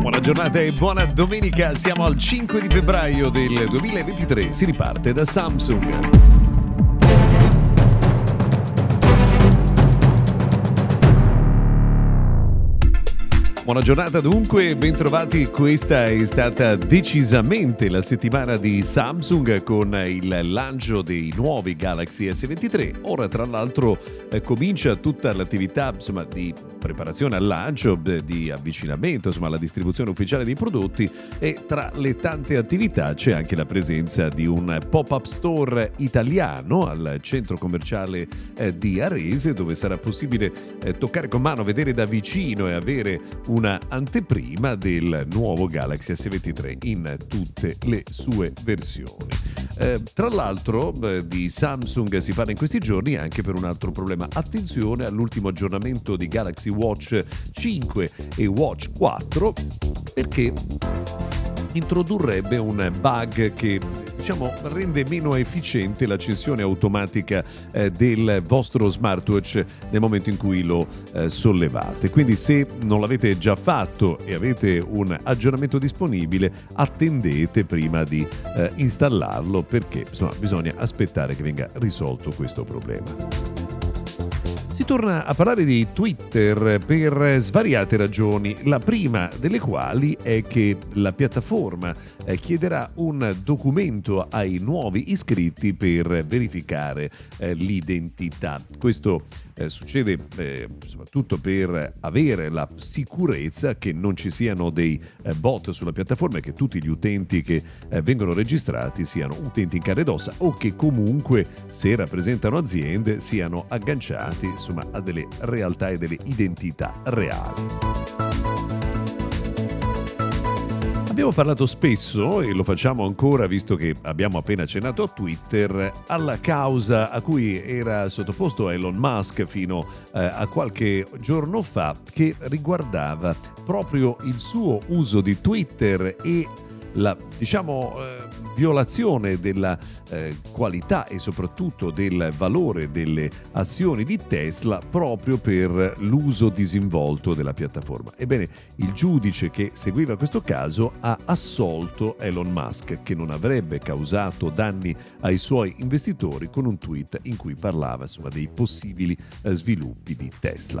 Buona giornata e buona domenica, siamo al 5 di febbraio del 2023, si riparte da Samsung. Buona giornata dunque, bentrovati. Questa è stata decisamente la settimana di Samsung con il lancio dei nuovi Galaxy S23. Ora tra l'altro eh, comincia tutta l'attività insomma, di preparazione al lancio, di avvicinamento insomma, alla distribuzione ufficiale dei prodotti e tra le tante attività c'è anche la presenza di un pop-up store italiano al centro commerciale eh, di Arese dove sarà possibile eh, toccare con mano, vedere da vicino e avere un una anteprima del nuovo Galaxy S23 in tutte le sue versioni. Eh, tra l'altro eh, di Samsung si parla in questi giorni anche per un altro problema. Attenzione all'ultimo aggiornamento di Galaxy Watch 5 e Watch 4 perché introdurrebbe un bug che diciamo, rende meno efficiente l'accensione automatica eh, del vostro smartwatch nel momento in cui lo eh, sollevate. Quindi se non l'avete già fatto e avete un aggiornamento disponibile, attendete prima di eh, installarlo perché insomma, bisogna aspettare che venga risolto questo problema. Si torna a parlare di Twitter per svariate ragioni, la prima delle quali è che la piattaforma eh, chiederà un documento ai nuovi iscritti per verificare eh, l'identità. Questo eh, succede soprattutto per avere la sicurezza che non ci siano dei bot sulla piattaforma e che tutti gli utenti che vengono registrati siano utenti in carne ed ossa o che comunque se rappresentano aziende siano agganciati insomma, a delle realtà e delle identità reali. Abbiamo parlato spesso, e lo facciamo ancora visto che abbiamo appena accennato a Twitter, alla causa a cui era sottoposto Elon Musk fino eh, a qualche giorno fa, che riguardava proprio il suo uso di Twitter e la diciamo, eh, violazione della eh, qualità e soprattutto del valore delle azioni di Tesla proprio per l'uso disinvolto della piattaforma. Ebbene, il giudice che seguiva questo caso ha assolto Elon Musk che non avrebbe causato danni ai suoi investitori con un tweet in cui parlava insomma, dei possibili eh, sviluppi di Tesla.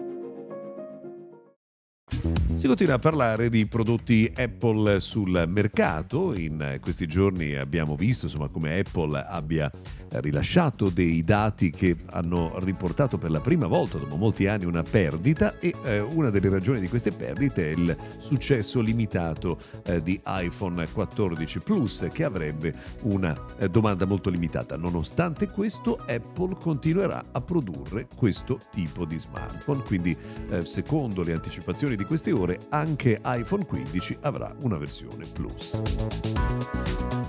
Si continua a parlare di prodotti Apple sul mercato. In questi giorni abbiamo visto insomma, come Apple abbia rilasciato dei dati che hanno riportato per la prima volta dopo molti anni una perdita e eh, una delle ragioni di queste perdite è il successo limitato eh, di iPhone 14 Plus che avrebbe una eh, domanda molto limitata. Nonostante questo Apple continuerà a produrre questo tipo di smartphone, quindi eh, secondo le anticipazioni di queste ore anche iPhone 15 avrà una versione Plus.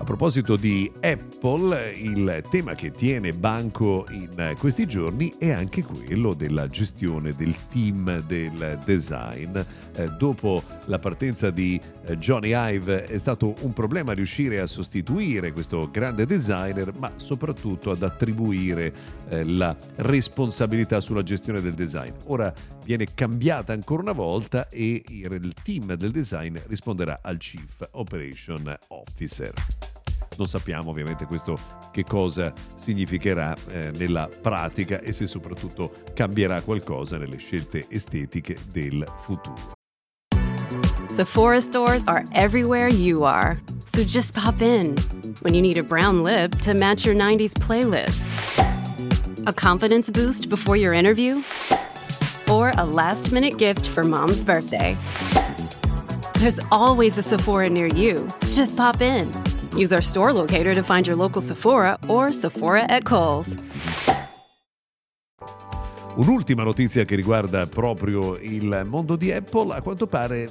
A proposito di Apple, il tema che tiene banco in questi giorni è anche quello della gestione del team del design. Eh, dopo la partenza di eh, Johnny Ive è stato un problema riuscire a sostituire questo grande designer, ma soprattutto ad attribuire eh, la responsabilità sulla gestione del design. Ora viene cambiata ancora una volta e il team del design risponderà al Chief Operation Officer. Non sappiamo ovviamente questo che cosa significherà eh, nella pratica e se soprattutto cambierà qualcosa nelle scelte estetiche del futuro. Sephora stores are everywhere you are. So just pop in. When you need a brown lip to match your 90s playlist, a confidence boost before your interview, or a last minute gift for mom's birthday. There's always a Sephora near you. Just pop in. Use our store locator to find your local Sephora or Sephora at Kohl's. Un'ultima notizia che riguarda proprio il mondo di Apple, a quanto pare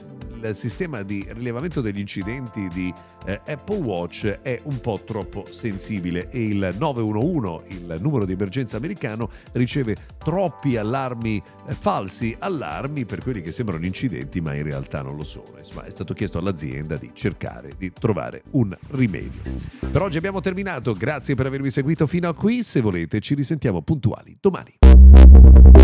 il sistema di rilevamento degli incidenti di eh, Apple Watch è un po' troppo sensibile e il 911, il numero di emergenza americano, riceve troppi allarmi eh, falsi, allarmi per quelli che sembrano incidenti ma in realtà non lo sono. Insomma, è stato chiesto all'azienda di cercare di trovare un rimedio. Per oggi abbiamo terminato, grazie per avermi seguito fino a qui, se volete ci risentiamo puntuali domani.